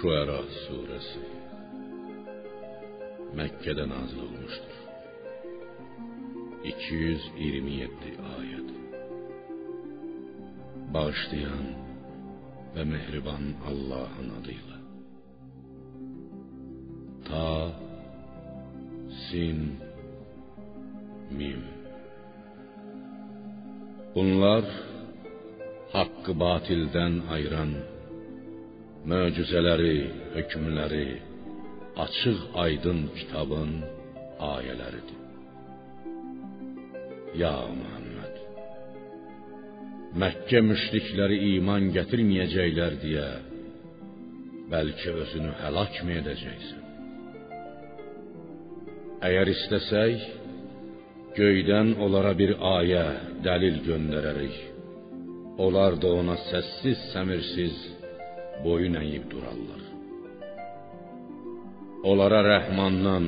Şuara suresi Mekke'de nazil olmuştur. 227 ayet. Bağışlayan ve mehriban Allah'ın adıyla. Ta Sin Mim Bunlar hakkı batildən ayıran möcüzələri, hökmləri açıq aydın kitabın ayələridir. Ya Muhammed Məkkə müşrikləri iman gətirməyəcəklər deyə bəlkə özünü həlak mı edəcəksən? Əgər istəsək, göydən onlara bir ayə, dəlil göndərərik. Onlar da ona səssiz, səmirsiz boyun əyib durarlar. Onlara Rəhmandan,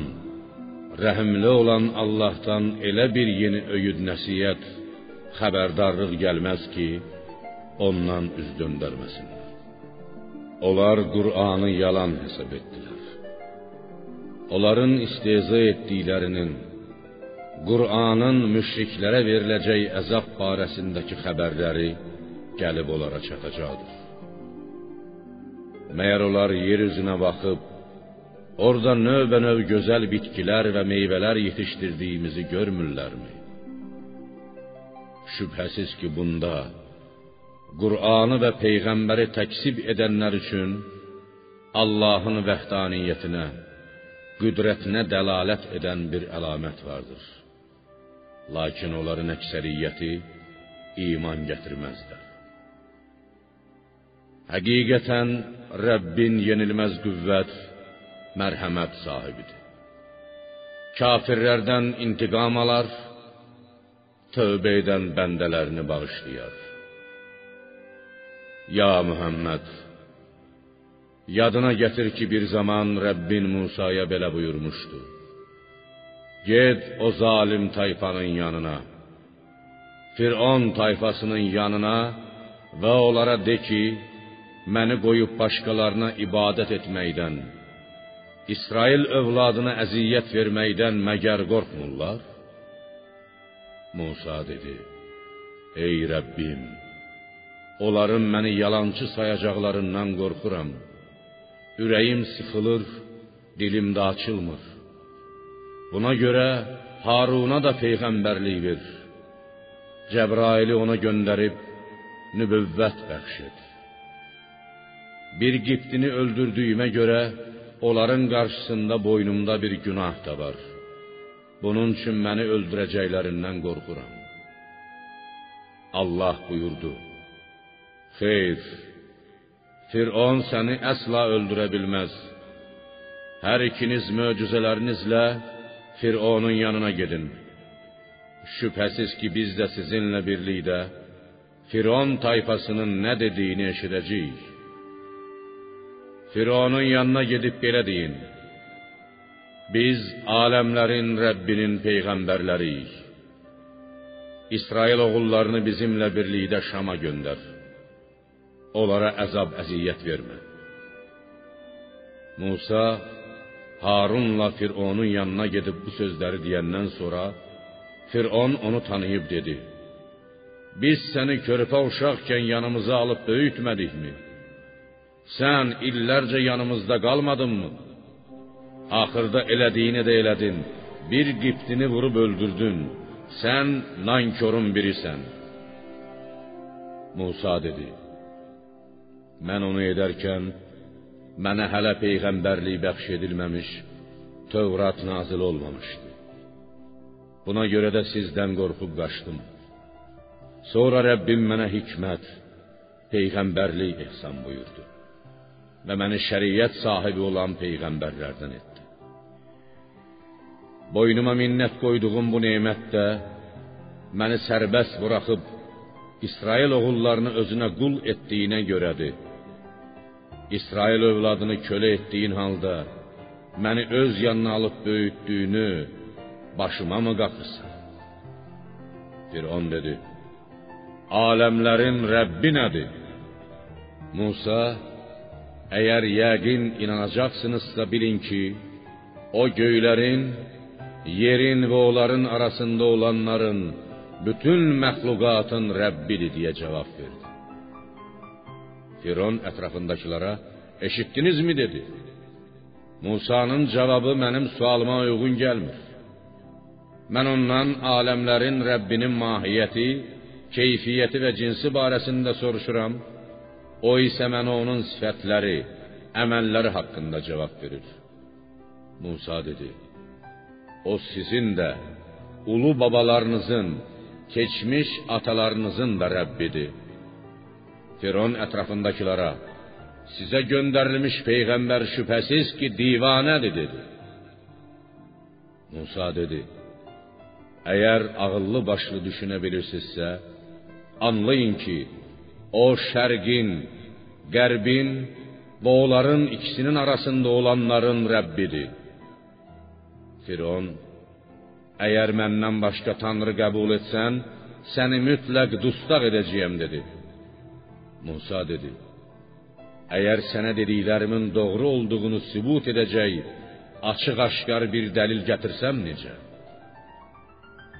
rəhimli olan Allahdan elə bir yeni öyüd nəsihət, xəbərdarlıq gəlməz ki, ondan üz döndərməsinlər. Onlar Qur'anı yalan hesab etdilər. Onların istehza etdiklərinin Qur'anın müşriklərə veriləcək əzab barəsindəki xəbərləri gəlib onlara çatacaqdır. Məyər onlar yer üzünə baxıb orada növbənöv gözəl bitkilər və meyvələr yetişdirdiyimizi görmürlərmi? Şübhəsiz ki, bunda Qur'anı və peyğəmbəri təksib edənlər üçün Allahın vəhdaniyyətinə, qüdrətinə dəlalət edən bir əlamət vardır. Lakin onların əksəriyyəti iman gətirməzlər. Həqiqətən Rəbbin yenilməz qüvvət, mərhəmət sahibidir. Kafirlərdən intiqam alar, tövbə edən bəndələrini bağışlayar. Ya Muhammed, yadına gətir ki, bir zaman Rəbbin Musaya belə buyurmuşdu: Get o zalim tayfanın yanına, Firon tayfasının yanına və onlara de ki, məni qoyub başqalarına ibadət etməkdən, İsrail övladına əziyyət verməkdən məgər qorxmurlar? Musa dedi: Ey Rəbbim, onların məni yalançı sayacaqlarından qorxuram. Ürəyim sıxılır, dilim də açılmır. Buna görə Haruna da peyğəmbərlik ver. Cəbraili ona göndərib nübüvvət bəxş et. Bir Qibtini öldürdüyümə görə onların qarşısında boynumda bir günah da var. Bunun üçün məni öldürəcəklərindən qorxuram. Allah buyurdu: Xeyr, Firon səni əsla öldürə bilməz. Hər ikiniz möcüzələrinizlə Fironun yanına gedin. Şübhəsiz ki, biz də sizinlə birlikdə Firon tayfasının nə dediyini eşidəcəyik. Fironun yanına gedib belə deyin: Biz aləmlərin Rəbbinin peyğəmbərləriyik. İsrail oğullarını bizimlə birlikdə Şama göndər. Onlara əzab əziyyət vermə. Musa Harunla Fironun yanına gedib bu sözləri deyəndən sonra Firon onu tanıyıb dedi: Biz səni körpə uşaqkən yanımıza alıb böyütmədikmi? Sən illərcə yanımızda qalmadınmı? Axırda elədiyini də elədin. Bir qiptini vurub öldürdün. Sən nankorun birisən. Musa dedi: Mən onu edərkən mənə hələ peyğəmbərlik bəxş edilməmiş, Tövrat nazil olmamışdı. Buna görə də sizdən qorxub qaçdım. Sonra Rəbbim mənə hikmət, peyğəmbərlik ehsan buyurdu və məni şəriət sahibi olan peyğəmbərlərdən etdi. Boynuma minnət qoyduğum bu nemətdə məni sərbəst buraxıb İsrail oğullarını özünə qul etdiyinə görədir. İsrail övladını kölə etdiyin halda məni öz yanına alıb böyütdüyünü başıma mı qaqırsan? Firon dedi: Aləmlərin Rəbbi nədir? Musa, əgər yəqin inanacaqsınızsa bilin ki, o göylərin, yerin və onların arasında olanların, bütün məxluqatın Rəbbidir deyə cavab verdi. Firon ətrafındakılara, eşitdinizmi dedi. Musa'nın cavabı mənim sualıma uyğun gəlmir. Mən ondan aləmlərin Rəbbinin mahiyyəti, keyfiyyəti və cinsi barəsində soruşuram. O isə mənə onun sifətləri, əməlləri haqqında cavab verir. Musa dedi: O sizin də ulu babalarınızın, keçmiş atalarınızın da Rəbbidir. Firon ətrafındakılara: Sizə göndərilmiş peyğəmbər şübhəsiz ki, divanədir dedi. Musa dedi: Əgər ağıllı başlı düşünə bilirsinizsə, anlayın ki, o şərqin, qərbin və onların ikisinin arasında olanların Rəbbidir. Firon, əgər məndən başqa tanrı qəbul etsən, səni mütləq dustaq edəcəyəm dedi. Musa dedi: Əgər sənə dediklərimin doğru olduğunu sübut edəcək açıq-aşkar bir dəlil gətirsəm necə?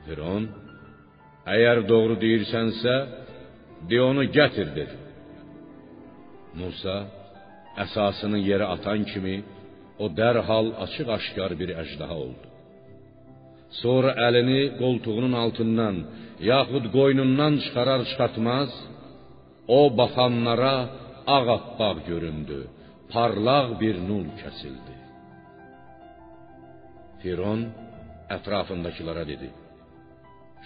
Firon: Əgər doğru deyirsənsə, de onu gətir dedi. Musa əsasını yerə atan kimi o dərhal açıq-aşkar bir əjdaha oldu. Sonra əlini qoltuğunun altından, yaxud qoynundan çıxarar çıxartmaz, o baxanlara ağappaq göründü. Parlaq bir nur kəsildi. Firon ətrafındakılara dedi: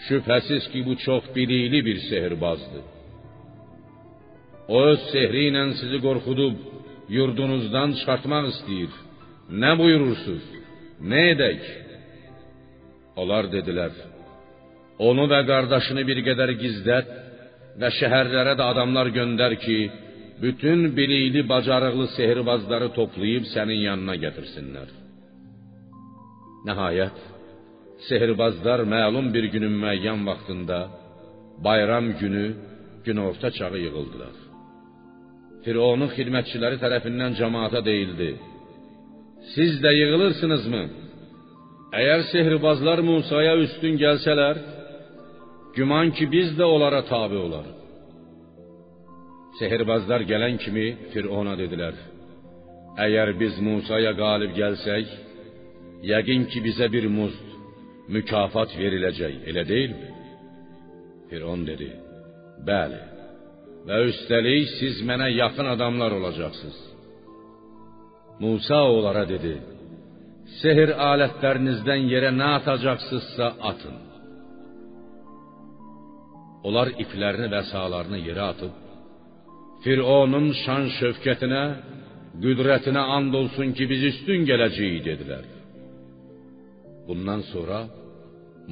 Şübhəsiz ki, bu çox bilikli bir sehirbazdır. O öz sehri ilə sizi qorxudub yurdunuzdan çıxartmaq istəyir. Nə buyurursuz? Nə edək? Onlar dedilər: Onu və qardaşını bir qədər gizlət və şəhərlərə də adamlar göndər ki, bütün bilikli, bacarıqlı sehirbazları toplayıb sənin yanına gətirsinlər. Nəhayət, sehirbazlar məlum bir günün müəyyən vaxtında bayram günü günorta çağı yığıldılar. Fironun xidmətçiləri tərəfindən cəmaata deyildi: Siz də yığılırsınızmı? Əgər sehirbazlar Musaya üstün gəlsələr, güman ki biz də onlara tabe olarıq. Sehirbazlar gələn kimi Firona dedilər: Əgər biz Musaya qalib gəlsək, yəqin ki bizə bir muzd, mükafat veriləcək, elə deyilmi? Firon dedi: Bəli. Və üstəlik siz mənə yaxın adamlar olacaqsınız. Musa onlara dedi: Sehr alətlərinizdən yerə nə atacaqsınızsa atın. Onlar iplərini və salarını yerə atıb Fironun şan şövkətinə, qüdrətinə and olsun ki, biz üstün gələcəyik dedilər. Bundan sonra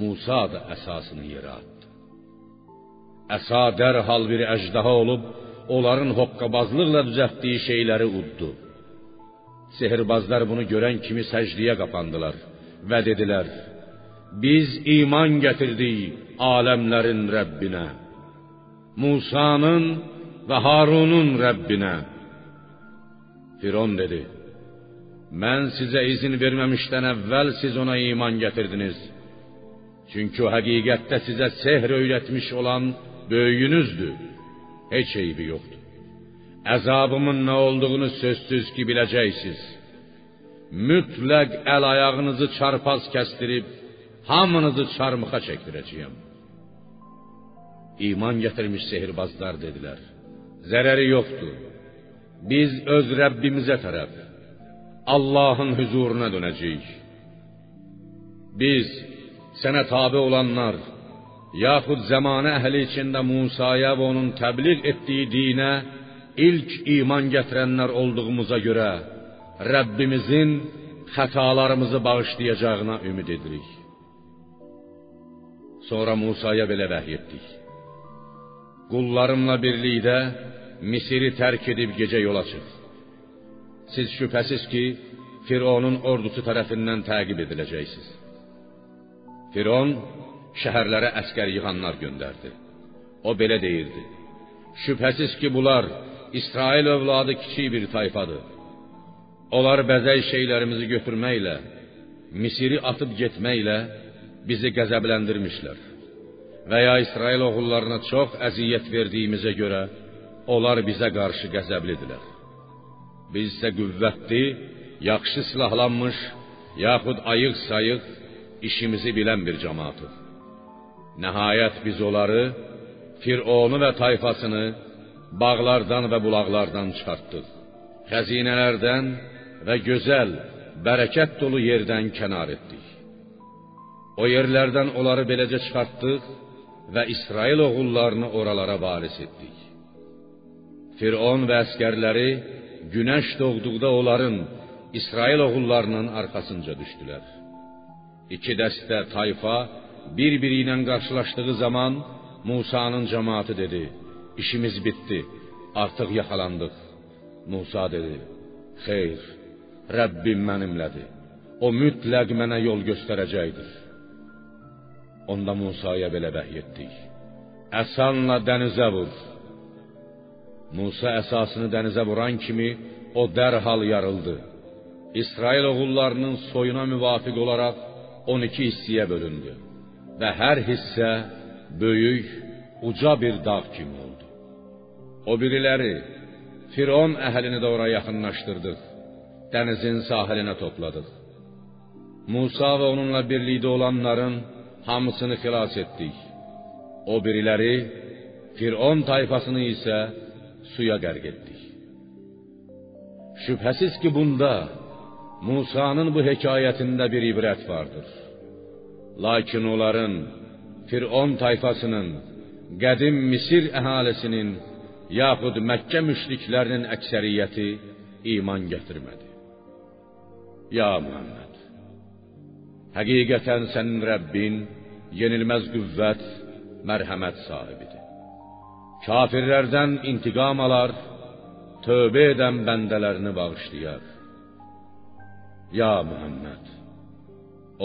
Musa da əsasını yerə atdı. Əsa dərhal bir əjdaha olub, onların hoqqabazlıqla düzəltdiyi şeyləri uddu. Sehirbazlar bunu görən kimi səcdiyə qapandılar və dedilər: Biz iman gətirdik aləmlərin Rəbbinə. Musa'nın və Harunun Rəbbinə. Firon dedi: Mən sizə izin verməmişdən əvvəl siz ona iman gətirdiniz. Çünki o həqiqətdə sizə sehr öyrətmiş olan böyüyünüzdür. Heç eybi yoxdur. Əzabımın nə olduğunu sözsüz ki biləcəksiniz. Mütləq əl ayağınızı çarpaz kəstirib hamınızı çarmıxa çəkdirəcəyəm. İman gətirmiş sehirbazlar dedilər: Zərəri yoxdur. Biz öz Rəbbimizə tərəf Allahın huzuruna dönəcəyik. Biz sənə tabe olanlar, yaxud zəmanə əhli içində Musaya və onun təbliğ etdiyi dinə ilk iman gətirənlər olduğumuza görə Rəbbimizin xətalarımızı bağışlayacağına ümid edirik. Sonra Musaya belə vəhy etdik. Qullarımla birlikdə Misiri tərk edib gecə yola çıx. Siz şübhəsiz ki, Fironun ordusu tərəfindən təqib ediləcəksiniz. Firon şəhərlərə əskər yığanlar göndərdi. O belə deyirdi: Şübhəsiz ki, bunlar İsrail övladı kiçik bir tayfadır. Onlar bəzək şeylərimizi götürməklə, Misiri atıb getməklə bizi qəzəbləndirmişlər. Və ya İsrail oğullarına çox əziyyət verdiyimizə görə onlar bizə qarşı qəzəblidirlər. Biz isə qüvvətli, yaxşı silahlanmış, yaxud ayıq-sayıq işimizi bilən bir cemaatıq. Nəhayət biz onları, Fironu və tayfasını bağlardan və bulaqlardan çıxartdıq. Xəzinələrdən və gözəl, bərəkət dolu yerdən kənar etdik. O yerlərdən onları beləcə çıxartdıq və İsrail oğullarını oralara varis etdik. Firon və əskərləri günəş doğduqda onların İsrail oğullarının arxasınca düşdülər. İki dəstə tayfa bir-biri ilə qarşılaşdığı zaman Musanın cemaati dedi: "İşimiz bitdi. Artıq yaxalandıq." Musa dedi: "Xeyr, Rəbbim mənimlədir. O mütləq mənə yol göstərəcəkdir." Onda Musaya belə vəhy etdik: "Əsanla dənizə vur." Musa əsasını dənizə vuran kimi o dərhal yarıldı. İsrail oğullarının soyuna müvafiq olaraq 12 hissəyə bölündü və hər hissə böyük, uca bir dağ kimi oldu. O biriləri Firon əhlini də ora yaxınlaşdırdıq. Dənizin sahilinə topladıq. Musa və onunla birlikdə olanların hamısını xilas etdik. O biriləri Firon tayfasını isə suya qərq etdik. Şübhəsiz ki, bunda Musanın bu hekayətində bir ibrət vardır. Lakin onların Firon tayfasının, qədim Misir əhalisinin yaxud Məkkə müşriklərinin əksəriyyəti iman gətirmədi. Ya Muhammed, həqiqətən sənin Rəbbin yenilməz qüvvət, mərhəmət sahibidir. Kafirlərdən intiqam alar, tövbə edən bəndələrini bağışlayar. Ya Muhammed,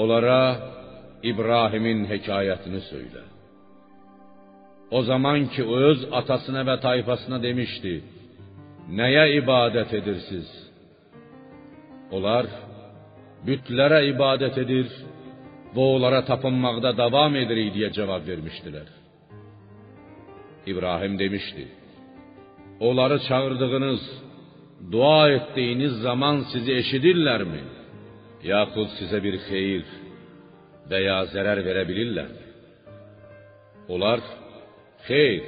onlara İbrahim'in hekayetini söyle. O zaman ki öz atasına ve tayfasına demişti, neye ibadet edirsiz? Onlar, bütlere ibadet edir, boğulara tapınmakda devam edir diye cevap vermiştiler. İbrahim demişti, onları çağırdığınız, dua ettiğiniz zaman sizi eşidirler mi? Yahut size bir hayır, veya zarar verebilirler. Onlar, xeyr,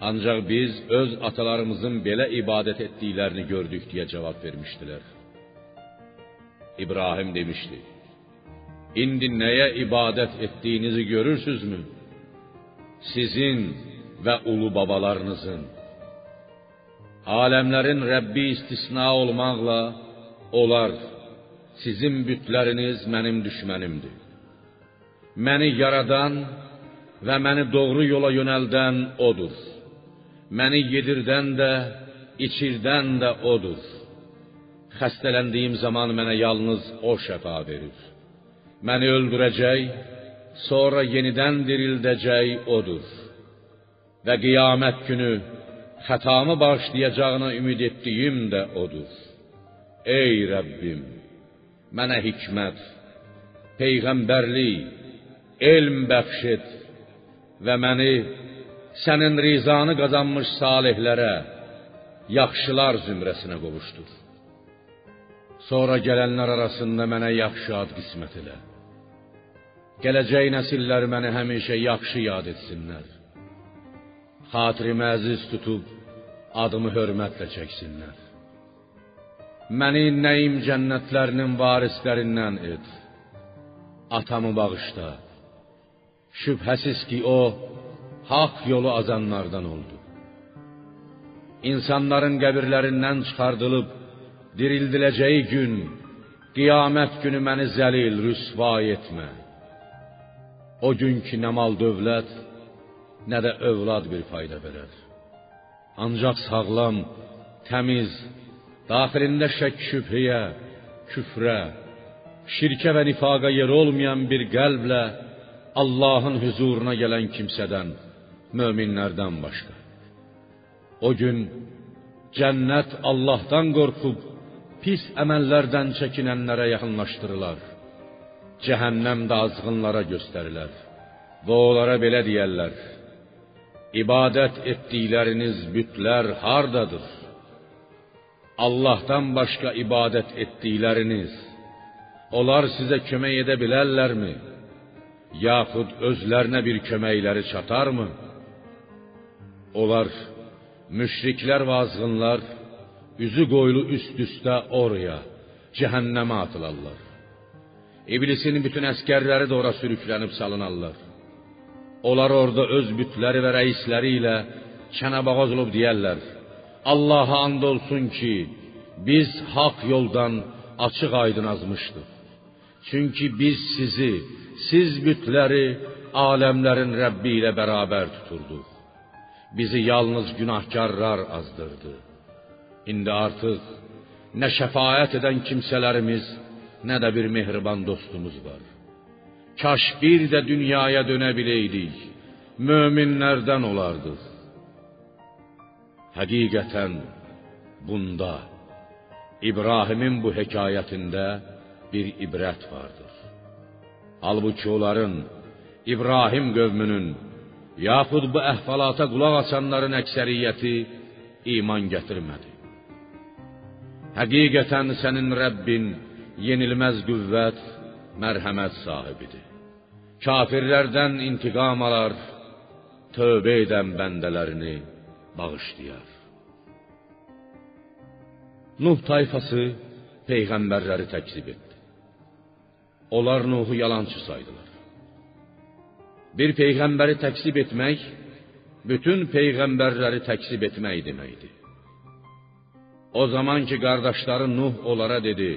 ancak biz öz atalarımızın belə ibadet ettiklerini gördük diye cevap vermiştiler. İbrahim demişti, İndi neye ibadet ettiğinizi görürsüz mü? Sizin ve ulu babalarınızın. Alemlerin Rabbi istisna olmaqla, onlar, sizin bütləriniz mənim düşmənimdir. Məni yaradan və məni doğru yola yönəldən odur. Məni yedirdən də, içirdən də odur. Xəstələndiyim zaman mənə yalnız o şəfa verir. Məni öldürəcək, sonra yenidən dirildəcək odur. Və qiyamət günü xətamı bağışlayacağına ümid etdiyim də odur. Ey Rəbbim, mənə hikmət, peyğəmbərlik, elm bəxş et və məni sənin rizanı qazanmış salihlərə, yaxşılar zümrəsinə qovuşdur. Sonra gələnlər arasında mənə yaxşı ad qismət elə. Gələcək nəsillər məni həmişə yaxşı yad etsinlər. Xatirimi əziz tutub adımı hörmətlə çəksinlər. Məni nəyim cənnətlərinin varislərindən et. Atamı bağışla. Şübhəsiz ki, o haqq yolu azanlardan oldu. İnsanların qəbirlərindən çıxardılıb dirildiləcəyi gün, qiyamət günü məni zəlil, rüsva etmə. O gün ki, nə mal dövlət, nə də övlad bir fayda verər. Ancaq sağlam, təmiz, daxilində şək şübhəyə, küfrə, şirkə və nifaqa yer olmayan bir qəlblə Allahın huzuruna gələn kimsədən, möminlərdən başqa. O gün Cənnət Allahdan qorxub pis əməllərdən çəkinənlərə yaxınlaşdırılar. Cəhənnəm də azğınlara göstərilər. Və onlara belə deyərlər: İbadət etdikləriniz bütlər hardadır? Allahdan başqa ibadət etdikləriniz onlar sizə kömək edə bilərlərmi? Yaxud özlərinə bir köməkləri çatarmı? Onlar müşriklər və azğınlar üzü qoyulu üst-üstə oraya, cəhənnəmə atılarlar. İblisin bütün əskərləri də ora sürüklənib salınarlar. Onlar orada öz bütləri və rəisləri ilə çənəbağaz olub deyərlər: Allaha and olsun ki, biz haqq yoldan açıq-aydın azmışdıq. Çünki biz sizi, siz bütləri aləmlərin Rəbbi ilə bərabər tuturduq. Bizi yalnız günahkarlar azdırdı. İndi artıq nə şəfaət edən kimsələrimiz, nə də bir mehriban dostumuz var. Kaş bir də dünyaya dönə biləydik, möminlərdən olardıq. Həqiqətən bunda İbrahimin bu hekayətində bir ibrət vardır. Halbuki onların İbrahim qövmünün yaxud bu əhvalata qulaq asanların əksəriyyəti iman gətirmədi. Həqiqətən sənin Rəbbin yenilməz qüvvət, mərhəmət sahibidir. Kafirlərdən intiqam alar, tövbə edən bəndələrini bağışlayar. Nuh tayfası peyğəmbərləri təkzib etdi. Onlar Nuhu yalançı saydılar. Bir peyğəmbəri təkzib etmək bütün peyğəmbərləri təkzib etmək deməkdir. O zaman ki qardaşları Nuh onlara dedi: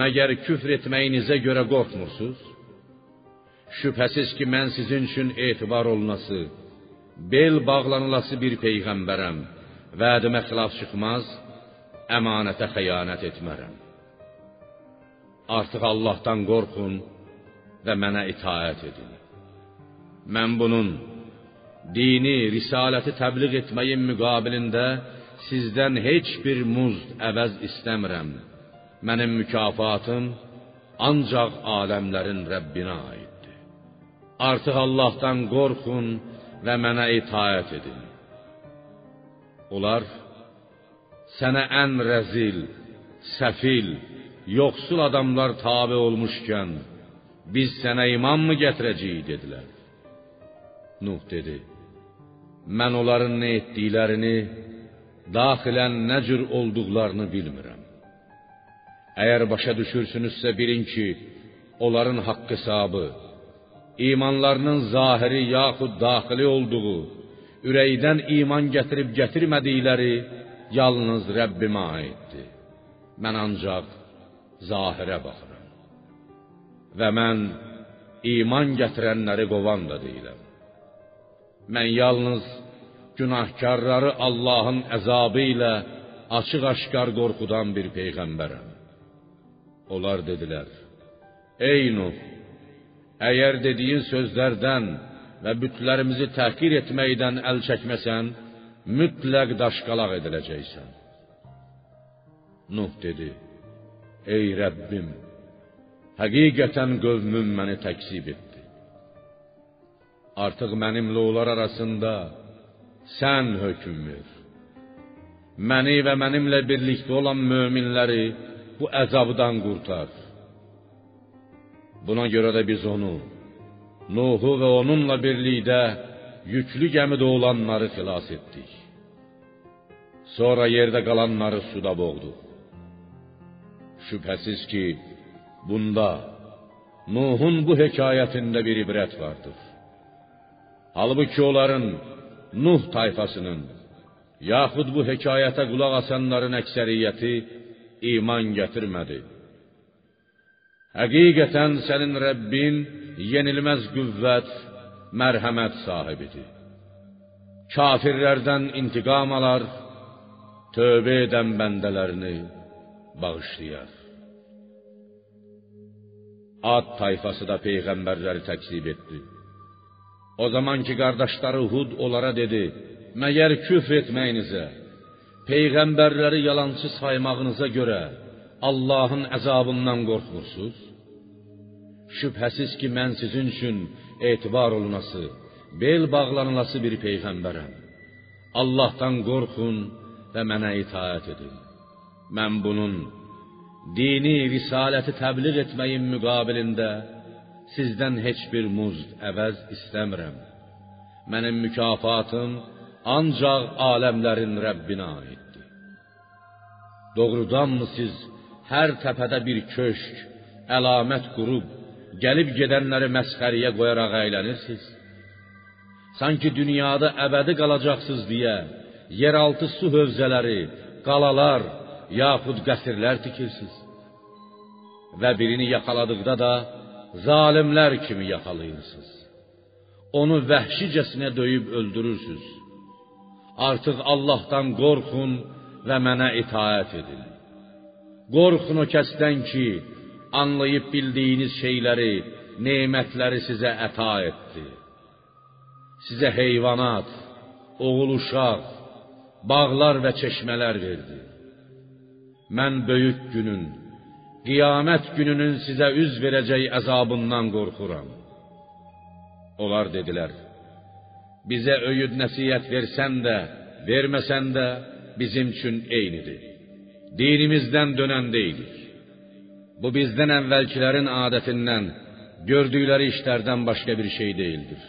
"Məgər küfr etməyinizə görə qorxmursuz? Şübhəsiz ki mən sizin üçün etibar olunası, bel bağlanılası bir peyğəmbərəm. Vədimə xilaf çıxmaz, əmanətə xəyanət etmərəm. Artıq Allahdan qorxun və mənə itaət edin. Mən bunun dini, risaləti təbliğ etməyin müqabilində sizdən heç bir muzd əvəz istəmirəm. Mənim mükafatım ancaq aləmlərin Rəbbinə aiddir. Artıq Allahdan qorxun və mənə itaət edin. Onlar sənə ən rəzil, səfil, yoxsul adamlar tabe olmuşkən biz sənə imanmı gətirəcəyik dedilər. Nuh dedi: Mən onların nə etdiklərini, daxilən nə cür olduqlarını bilmirəm. Əgər başa düşürsünüzsə bilin ki, onların haqq hesabı, imanlarının zahiri yaxud daxili olduğu, ürəkdən iman gətirib gətirmədikləri yalnız Rəbbimə aiddir. Mən ancaq zahirə baxıram. Və mən iman gətirənləri qovan da deyiləm. Mən yalnız günahkarları Allahın əzabı ilə açıq-aşkar qorxudan bir peyğəmbərəm. Onlar dedilər: Ey Nuh, əgər dediyin sözlərdən və bütlərimizi təhqir etməkdən əl çəkməsən, mütləq daşqalaq ediləcəksən. Nuh dedi: Ey Rəbbim, həqiqətən qövmüm məni təkzib etdi. Artıq mənimlə onlar arasında sən hökm ver. Məni və mənimlə birlikdə olan möminləri bu əzabdan qurtar. Buna görə də biz onu, Nuhu və onunla birlikdə yüklü gəmidə olanları xilas etdik. Sonra yerdə qalanları suda boğduq. Şüphesiz ki bunda Nuh'un bu hekayetinde bir ibret vardır. Halbuki onların Nuh tayfasının yahut bu hekayete kulak asanların ekseriyeti iman getirmedi. Hakikaten senin Rabbin yenilmez güvvet, merhamet sahibidir. Kafirlerden intikam alar, tövbe eden bendelerini bağışlayar. Ad tayfası da peyğəmbərləri təkzib etdi. O zaman ki qardaşları Hud onlara dedi: "Məgər küfr etməyinizə, peyğəmbərləri yalançı saymağınıza görə Allahın əzabından qorxmursuz? Şübhəsiz ki, mən sizin üçün etibar olunası, bel bağlanılası bir peyğəmbərəm. Allahdan qorxun və mənə itaət edin. Mən bunun dini risaləti təbliğ etməyin müqabilində sizdən heç bir muzd əvəz istəmirəm. Mənim mükafatım ancaq aləmlərin Rəbbinə aiddir. Doğrudanmı siz hər təpədə bir köşk, əlamət qurub, gəlib gedənləri məsxəriyə qoyaraq əylənirsiniz? Sanki dünyada əbədi qalacaqsınız deyə yeraltı su hövzələri, qalalar, yaxud qəsrlər tikirsiniz. Və birini yaxaladıqda da zalimlər kimi yaxalayırsınız. Onu vəhşicəsinə döyüb öldürürsüz. Artıq Allahdan qorxun və mənə itaət edin. Qorxun o kəsdən ki, anlayıb bildiyiniz şeyləri, nemətləri sizə əta etdi. Sizə heyvanat, oğul uşaq, bağlar və çeşmələr verdi. Mən böyük günün, qiyamət gününün sizə üz verəcək əzabından qorxuram. Onlar dedilər: Bizə öyüd nəsihət versən də, verməsən də bizim üçün eynidir. Dinimizdən dönən deyilik. Bu bizdən əvvəlkilərin adətindən, gördükləri işlərdən başqa bir şey deyildir.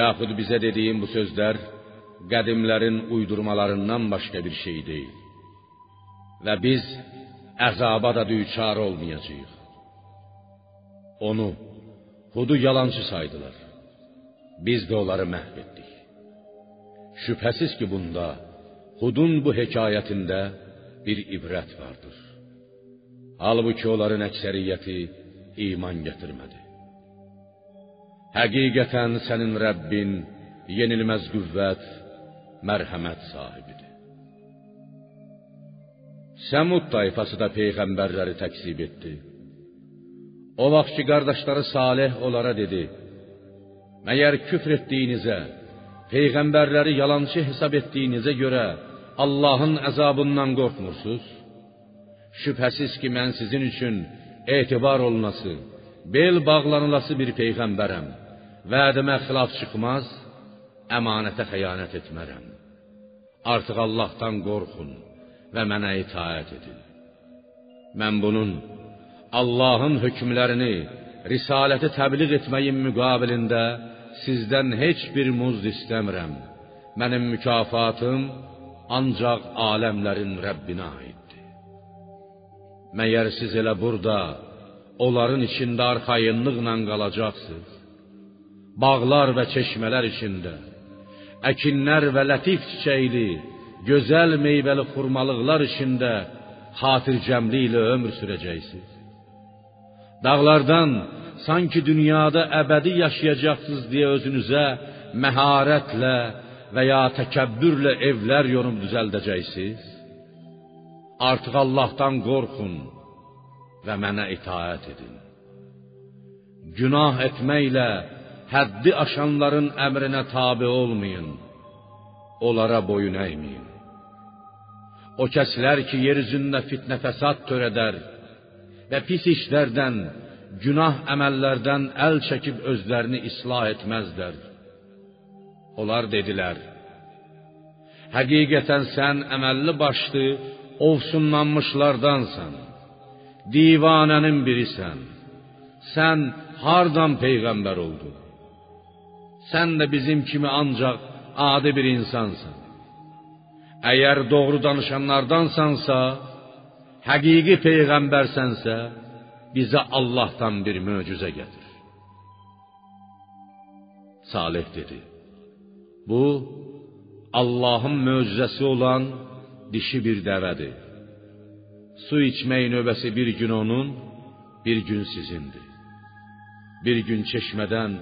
Yaxud bizə dediyin bu sözlər qədimlərin uydurmalarından başqa bir şey deyil. Və biz əzaba da düçar olmayacağıq. Onu, Hudu yalançı saydılar. Biz də onları məhv etdik. Şübhəsiz ki, bunda, Hudun bu hekayətində bir ibrət vardır. Halbuki onların əksəriyyəti iman gətirmədi. Həqiqətən sənin Rəbbin yenilməz qüvvət, mərhəmət sahibidir. Səmud tayfası da peyğəmbərləri təksib etdi. O vaxt ki, qardaşları Salih onlara dedi, Məyər küfr etdiyinizə, peyğəmbərləri yalançı hesab etdiyinizə görə Allahın əzabından qorxmursuz? Şübhəsiz ki, mən sizin üçün etibar olunası, bel bağlanılası bir peyğəmbərəm. Vədimə xilaf çıxmaz, əmanətə xəyanət etmərəm. Artıq Allahdan qorxun və mənə itaət edin. Mən bunun Allahın hökmlərini, risaləti təbliğ etməyin müqabilində sizdən heç bir muzd istəmirəm. Mənim mükafatım ancaq aləmlərin Rəbbinə aiddir. Məyər siz elə burada onların içində arxayınlıqla qalacaqsınız? Bağlar və çeşmələr içində, əkinlər və lətif çiçəkli, gözəl meyvəli xurmalıqlar içində xatircəmliklə ömür sürəcəksiniz. Dağlardan sanki dünyada əbədi yaşayacaqsınız deyə özünüzə məharətlə və ya təkəbbürlə evlər yonub düzəldəcəksiniz? Artıq Allahdan qorxun və mənə itaət edin. Günah etməklə həddi aşanların əmrinə tabe olmayın. Onlara boyun əyməyin. O kəslər ki, yer üzündə fitnə fəsad törədər və pis işlərdən, günah əməllərdən əl çəkib özlərini islah etməzlər. Onlar dedilər: Həqiqətən sən əməlli başlı ovsunlanmışlardansan. Divanənin birisən. Sən hardan peyğəmbər oldun? Sən də bizim kimi ancaq adi bir insansan. Əgər doğru danışanlardansansa, həqiqi peyğəmbərsənsə, bizə Allahdan bir möcüzə gətir. Salih dedi: Bu Allahın möcüzəsi olan dişi bir dəvədir. Su içmək növbəsi bir gün onun, bir gün sizindir. Bir gün çeşmədən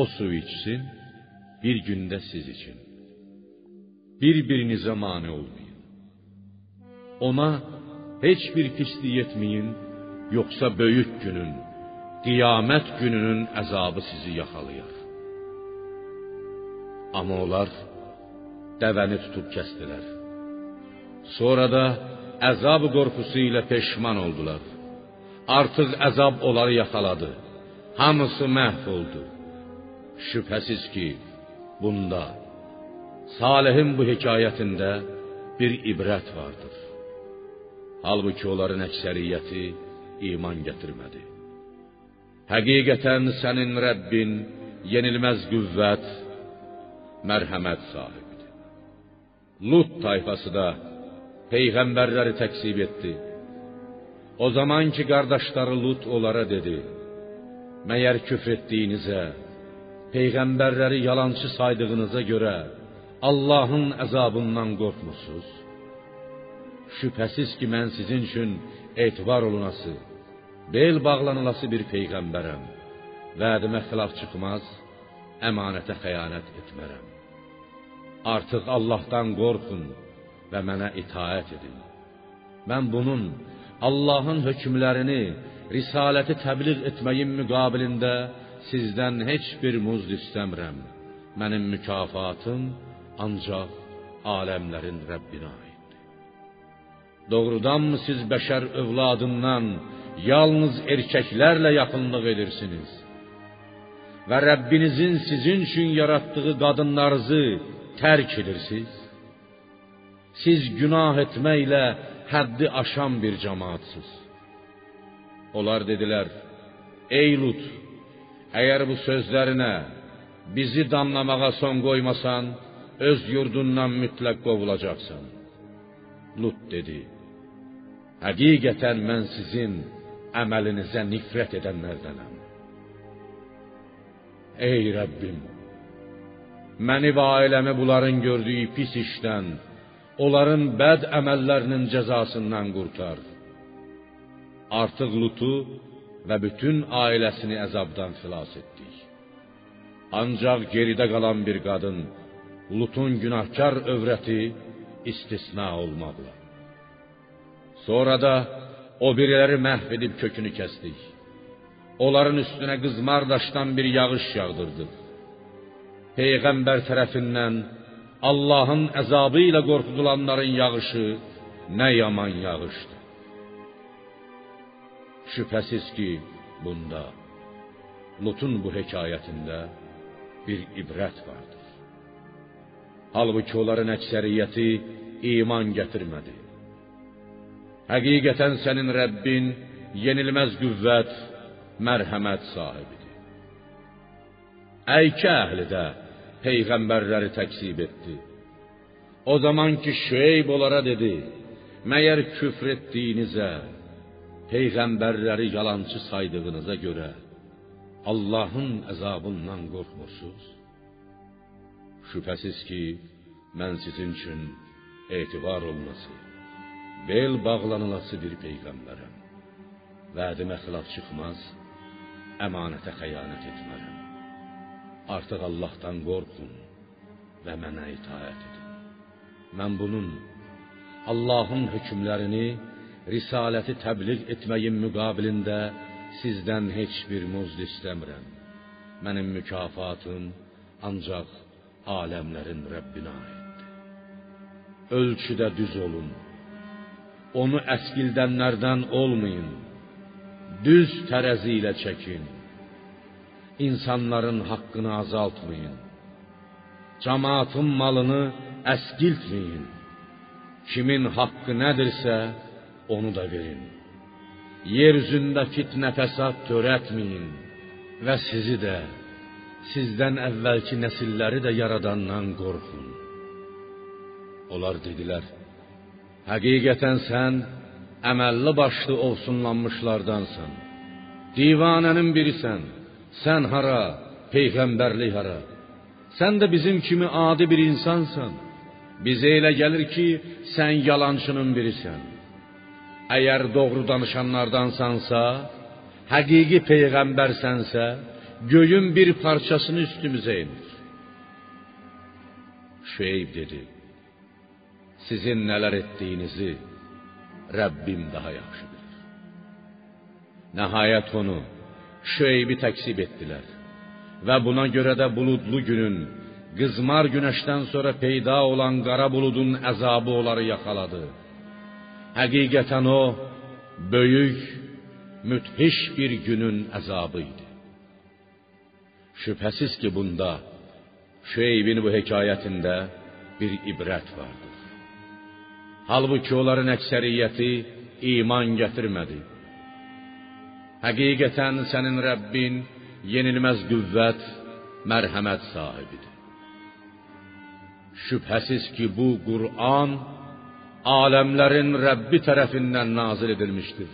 o su içsin, bir gündə siz için. Bir-birinizə mane olmayın. Ona heç bir pislik etməyin, yoxsa böyük günün, qiyamət gününün əzabı sizi yaxalayar. Amma onlar dəvəni tutub kəsdilər. Sonra da əzab qorxusu ilə peşman oldular. Artıq əzab onları yaxaladı. Hamısı məhv oldu. Şübhəsiz ki, bunda Salihin bu hekayətində bir ibrət vardır. Halbuki onların əksəriyyəti iman gətirmədi. Həqiqətən sənin Rəbbin yenilməz qüvvət, mərhəmət sahibidir. Lut tayfası da peyğəmbərləri təksib etdi. O zaman ki qardaşları Lut onlara dedi: Məyər küfr etdiyinizə, peyğəmbərləri yalançı saydığınıza görə Allahın əzabından qorxmursuz? Şübhəsiz ki mən sizin üçün etibar olunası, bel bağlanılası bir peyğəmbərəm. Vədimə xilaf çıxmaz, əmanətə xəyanət etmərəm. Artıq Allahdan qorxun və mənə itaət edin. Mən bunun Allahın hökmlərini, risaləti təbliğ etməyin müqabilində sizdən heç bir muzd istəmirəm. Mənim mükafatım ancaq aləmlərin Rəbbinə aiddir. Doğrudanmı siz bəşər övladından yalnız erkəklərlə yaxınlıq edirsiniz? Və Rəbbinizin sizin üçün yaratdığı qadınlarınızı tərk edirsiniz? Siz günah etməklə həddi aşan bir cemaatsız. Onlar dedilər: Ey Lut, əgər bu sözlərinə bizi damlamağa son qoymasan, öz yurdundan mütləq qovulacaqsan. Lut dedi: Həqiqətən mən sizin əməlinizə nifrət edənlərdənəm. Ey Rəbbim, məni və ailəmi bunların gördüyü pis işdən, onların bəd əməllərinin cəzasından qurtar. Artıq Lutu və bütün ailəsini əzabdan xilas etdik. Ancaq geridə qalan bir qadın, Lutun günahkar övrəti istisna olmaqla. Sonra da o biriləri məhv edib kökünü kəsdik. Onların üstünə qızmar daşdan bir yağış yağdırdıq. Peyğəmbər tərəfindən Allahın əzabı ilə qorxudulanların yağışı nə yaman yağışdı. Şübhəsiz ki, bunda Lutun bu hekayətində bir ibrət vardır. Halbuki onların əksəriyyəti iman gətirmədi. Həqiqətən sənin Rəbbin yenilməz qüvvət, mərhəmət sahibidir. Əykə əhli də peyğəmbərləri təksib etdi. O zaman ki Şüeyb onlara dedi: Məyər küfr etdiyinizə, peyğəmbərləri yalançı saydığınıza görə Allahın əzabından qorxmursuz? Şübhəsiz ki, mən sizin üçün etibar olması, bel bağlanılası bir peyğəmbərəm. Vədimə xilaf çıxmaz, əmanətə xəyanət etmərəm. Artıq Allahdan qorxun və mənə itaət edin. Mən bunun Allahın hökmlərini, risaləti təbliğ etməyin müqabilində sizdən heç bir muzd istəmirəm. Mənim mükafatım ancaq aləmlərin Rəbbinə aiddir. Ölçüdə düz olun. Onu əskildənlərdən olmayın. Düz tərəzi ilə çəkin. İnsanların haqqını azaltmayın. Cemaatın malını əskiltməyin. Kimin haqqı nədirsə, onu da verin. Yer üzündə fitnə fəsad törətməyin və sizi də sizdən əvvəlki nəsilləri də yaradandan qorxun. Onlar dedilər: Həqiqətən sən əməlli başlı olsunlanmışlardansan. Divanənin birisən. Sən hara, peyğəmbərlik hara? Sən də bizim kimi adi bir insansan. Bizə elə gəlir ki, sən yalançının birisən. Əgər doğru danışanlardansansa, həqiqi peyğəmbərsənsə, göyün bir parçasını üstümüzə indir. Şüeyb dedi: Sizin nələr etdiyinizi Rəbbim daha yaxşı bilir. Nəhayət onu Şüeybi təksib etdilər və buna görə də buludlu günün, qızmar günəşdən sonra peyda olan qara buludun əzabı onları yaxaladı. Həqiqətən o böyük, müthiş bir günün əzabı idi. Şübhəsiz ki, bunda Şeybin bu hekayətində bir ibrət vardır. Halbuki onların əksəriyyəti iman gətirmədi. Həqiqətən sənin Rəbbin yenilməz qüvvət, mərhəmət sahibidir. Şübhəsiz ki, bu Qur'an aləmlərin Rəbbi tərəfindən nazil edilmişdir.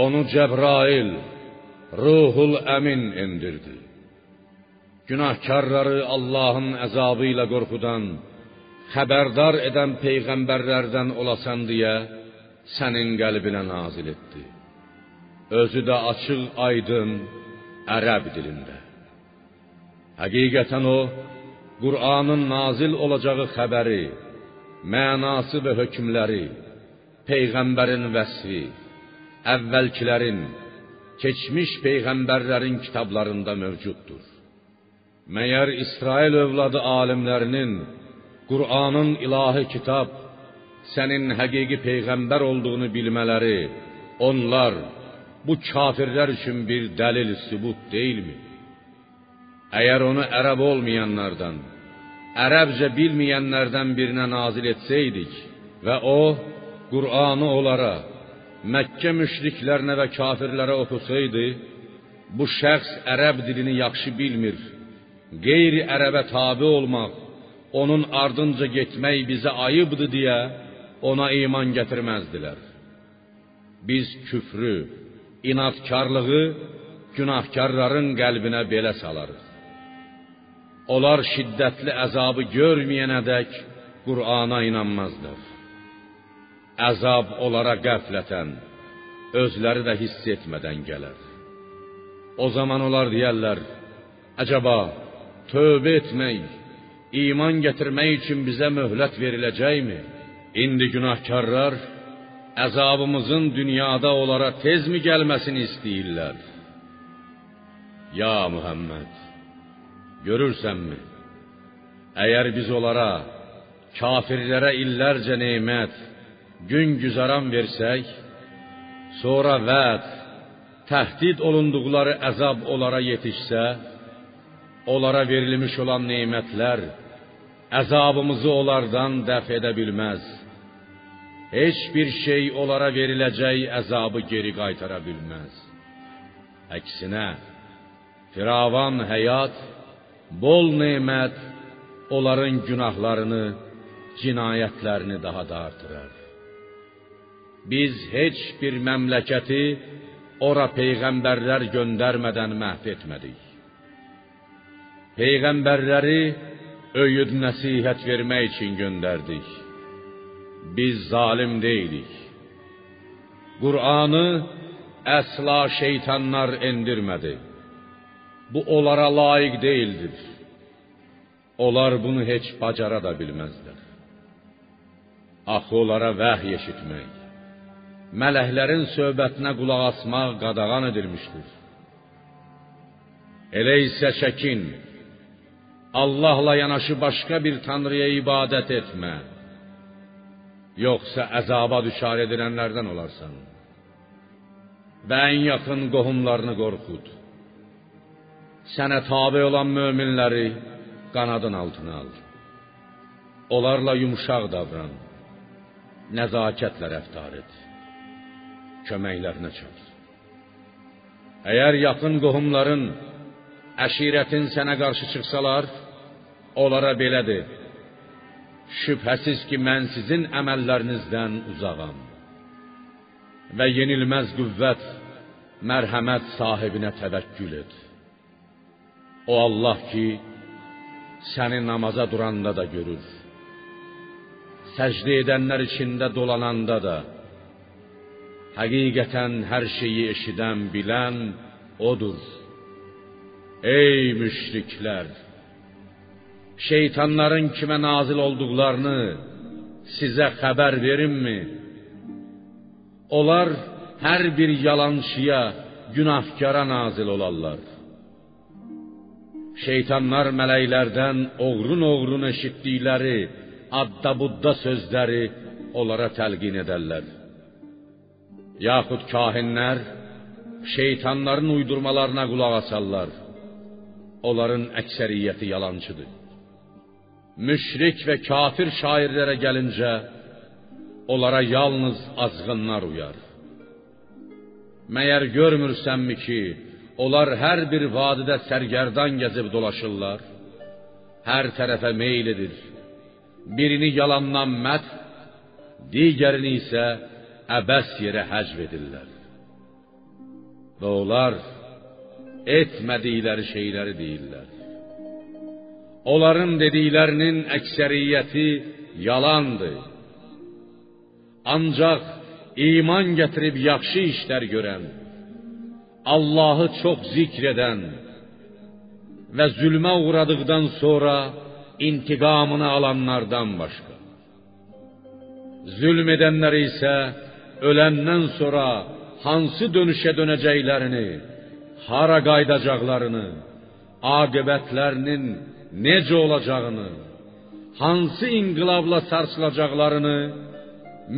Onu Cəbrail, Ruhul Əmin endirdi. Günahkarları Allahın əzabı ilə qorxudan, xəbərdar edən peyğəmbərlərdən olasan deyə sənin qəlbinə nazil etdi. Özü də açıq, aydın ərəb dilində. Həqiqətən o Qur'anın nazil olacağı xəbəri, mənası və hökmləri, peyğəmbərin vəsfi, əvvəlkilərin, keçmiş peyğəmbərlərin kitablarında mövcuddur. Məyər İsrail övladı alimlərinin Qur'anın ilahi kitab, sənin həqiqi peyğəmbər olduğunu bilmələri, onlar bu kafirlər üçün bir dəlil sübut deyilmi? Əgər onu ərəb olmayanlardan, ərəbcə bilməyənlərdən birinə nazil etsəydik və o Qur'anı onlara, Məkkə müşriklərinə və kafirlərə oxusaydı, bu şəxs ərəb dilini yaxşı bilmir, qeyri ərəbə tabe olmaq, onun ardınca getmək bizə ayıbdır deyə ona iman gətirməzdilər. Biz küfrü, inadkarlığı günahkarların qəlbinə belə salarıq. Onlar şiddətli əzabı görməyənədək Qur'ana inanmazlar. Əzab onlara qəflətən, özləri də hiss etmədən. O zaman onlar deyərlər: "Əcəba, tövbə etmək, iman gətirmək üçün bizə möhlət veriləcəkmi? İndi günahkarlar əzabımızın dünyada onlara tezmi gəlməsini istəyirlər? Ya Muhammed, görürsənmi? Əgər biz onlara kafirlərə illərcə nemət, gün güzaran versək, sonra vəd, təhdid olunduqları əzab onlara yetişsə, onlara verilmiş olan nemətlər əzabımızı onlardan dəf edə bilməz. Heç bir şey onlara veriləcək əzabı geri qaytara bilməz. Əksinə, firavan həyat, bol nemət onların günahlarını, cinayətlərini daha da artırar. Biz heç bir məmləkəti ora peyğəmbərlər göndərmədən məhv etmədik. Peyğəmbərləri öyüd nəsihət vermək üçün. Biz zalim deyilik. Qur'anı əsla şeytanlar endirmədi. Bu onlara layiq deyildir. Onlar bunu heç bacara da bilməzlər. Axı onlara vəhy eşitmək, mələklərin söhbətinə qulaq asmaq qadağan edilmişdir. Elə isə çəkin, Allahla yanaşı başqa bir tanrıya ibadət etmə. Yoxsa əzaba düşar edilənlərdən olarsan. Və ən yaxın qohumlarını qorxud. Sənə tabe olan möminləri qanadın altına al. Onlarla yumşaq davran. Nəzakətlə rəftar et. Köməklərinə çat. Əgər yaxın qohumların, əşirətin sənə qarşı çıxsalar, onlara belə de: Şübhəsiz ki, mən sizin əməllərinizdən uzağam. Və yenilməz qüvvət, mərhəmət sahibinə təvəkkül et. O Allah ki, səni namaza duranda da görür. Səcdə edənlər içində dolananda da həqiqətən hər şeyi eşidən, bilən odur. Ey müşriklər! şeytanların kimə nazil olduqlarını sizə xəbər verimmi? Onlar hər bir yalançıya, günahkara nazil olarlar. Şeytanlar mələklərdən oğrun-oğrun eşitdikləri adda-budda sözləri onlara təlqin edərlər. Yaxud kahinlər şeytanların uydurmalarına qulaq asarlar. Onların əksəriyyəti yalançıdır. Müşrik və kafir şairlərə gəlincə, onlara yalnız azğınlar uyar. Məyər görmürsənmi ki, onlar hər bir vadidə sərgərdan gəzib dolaşırlar? Hər tərəfə meyl edir. Birini yalandan məth, digərini isə əbəs yerə həcv edirlər. Və onlar etmədikləri şeyləri deyirlər. Onların dediklərinin əksəriyyəti yalandır. Ancaq iman gətirib yaxşı işlər görən, Allahı çox zikr edən və zülmə uğradıqdan sonra intiqamını alanlardan başqa. Zülm edənlər isə öləndən sonra hansı dönüşə dönəcəklərini, hara qayıdacaqlarını, aqibətlərinin necə olacağını, hansı inqilabla sarsılacaqlarını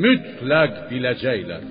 mütləq biləcəklər.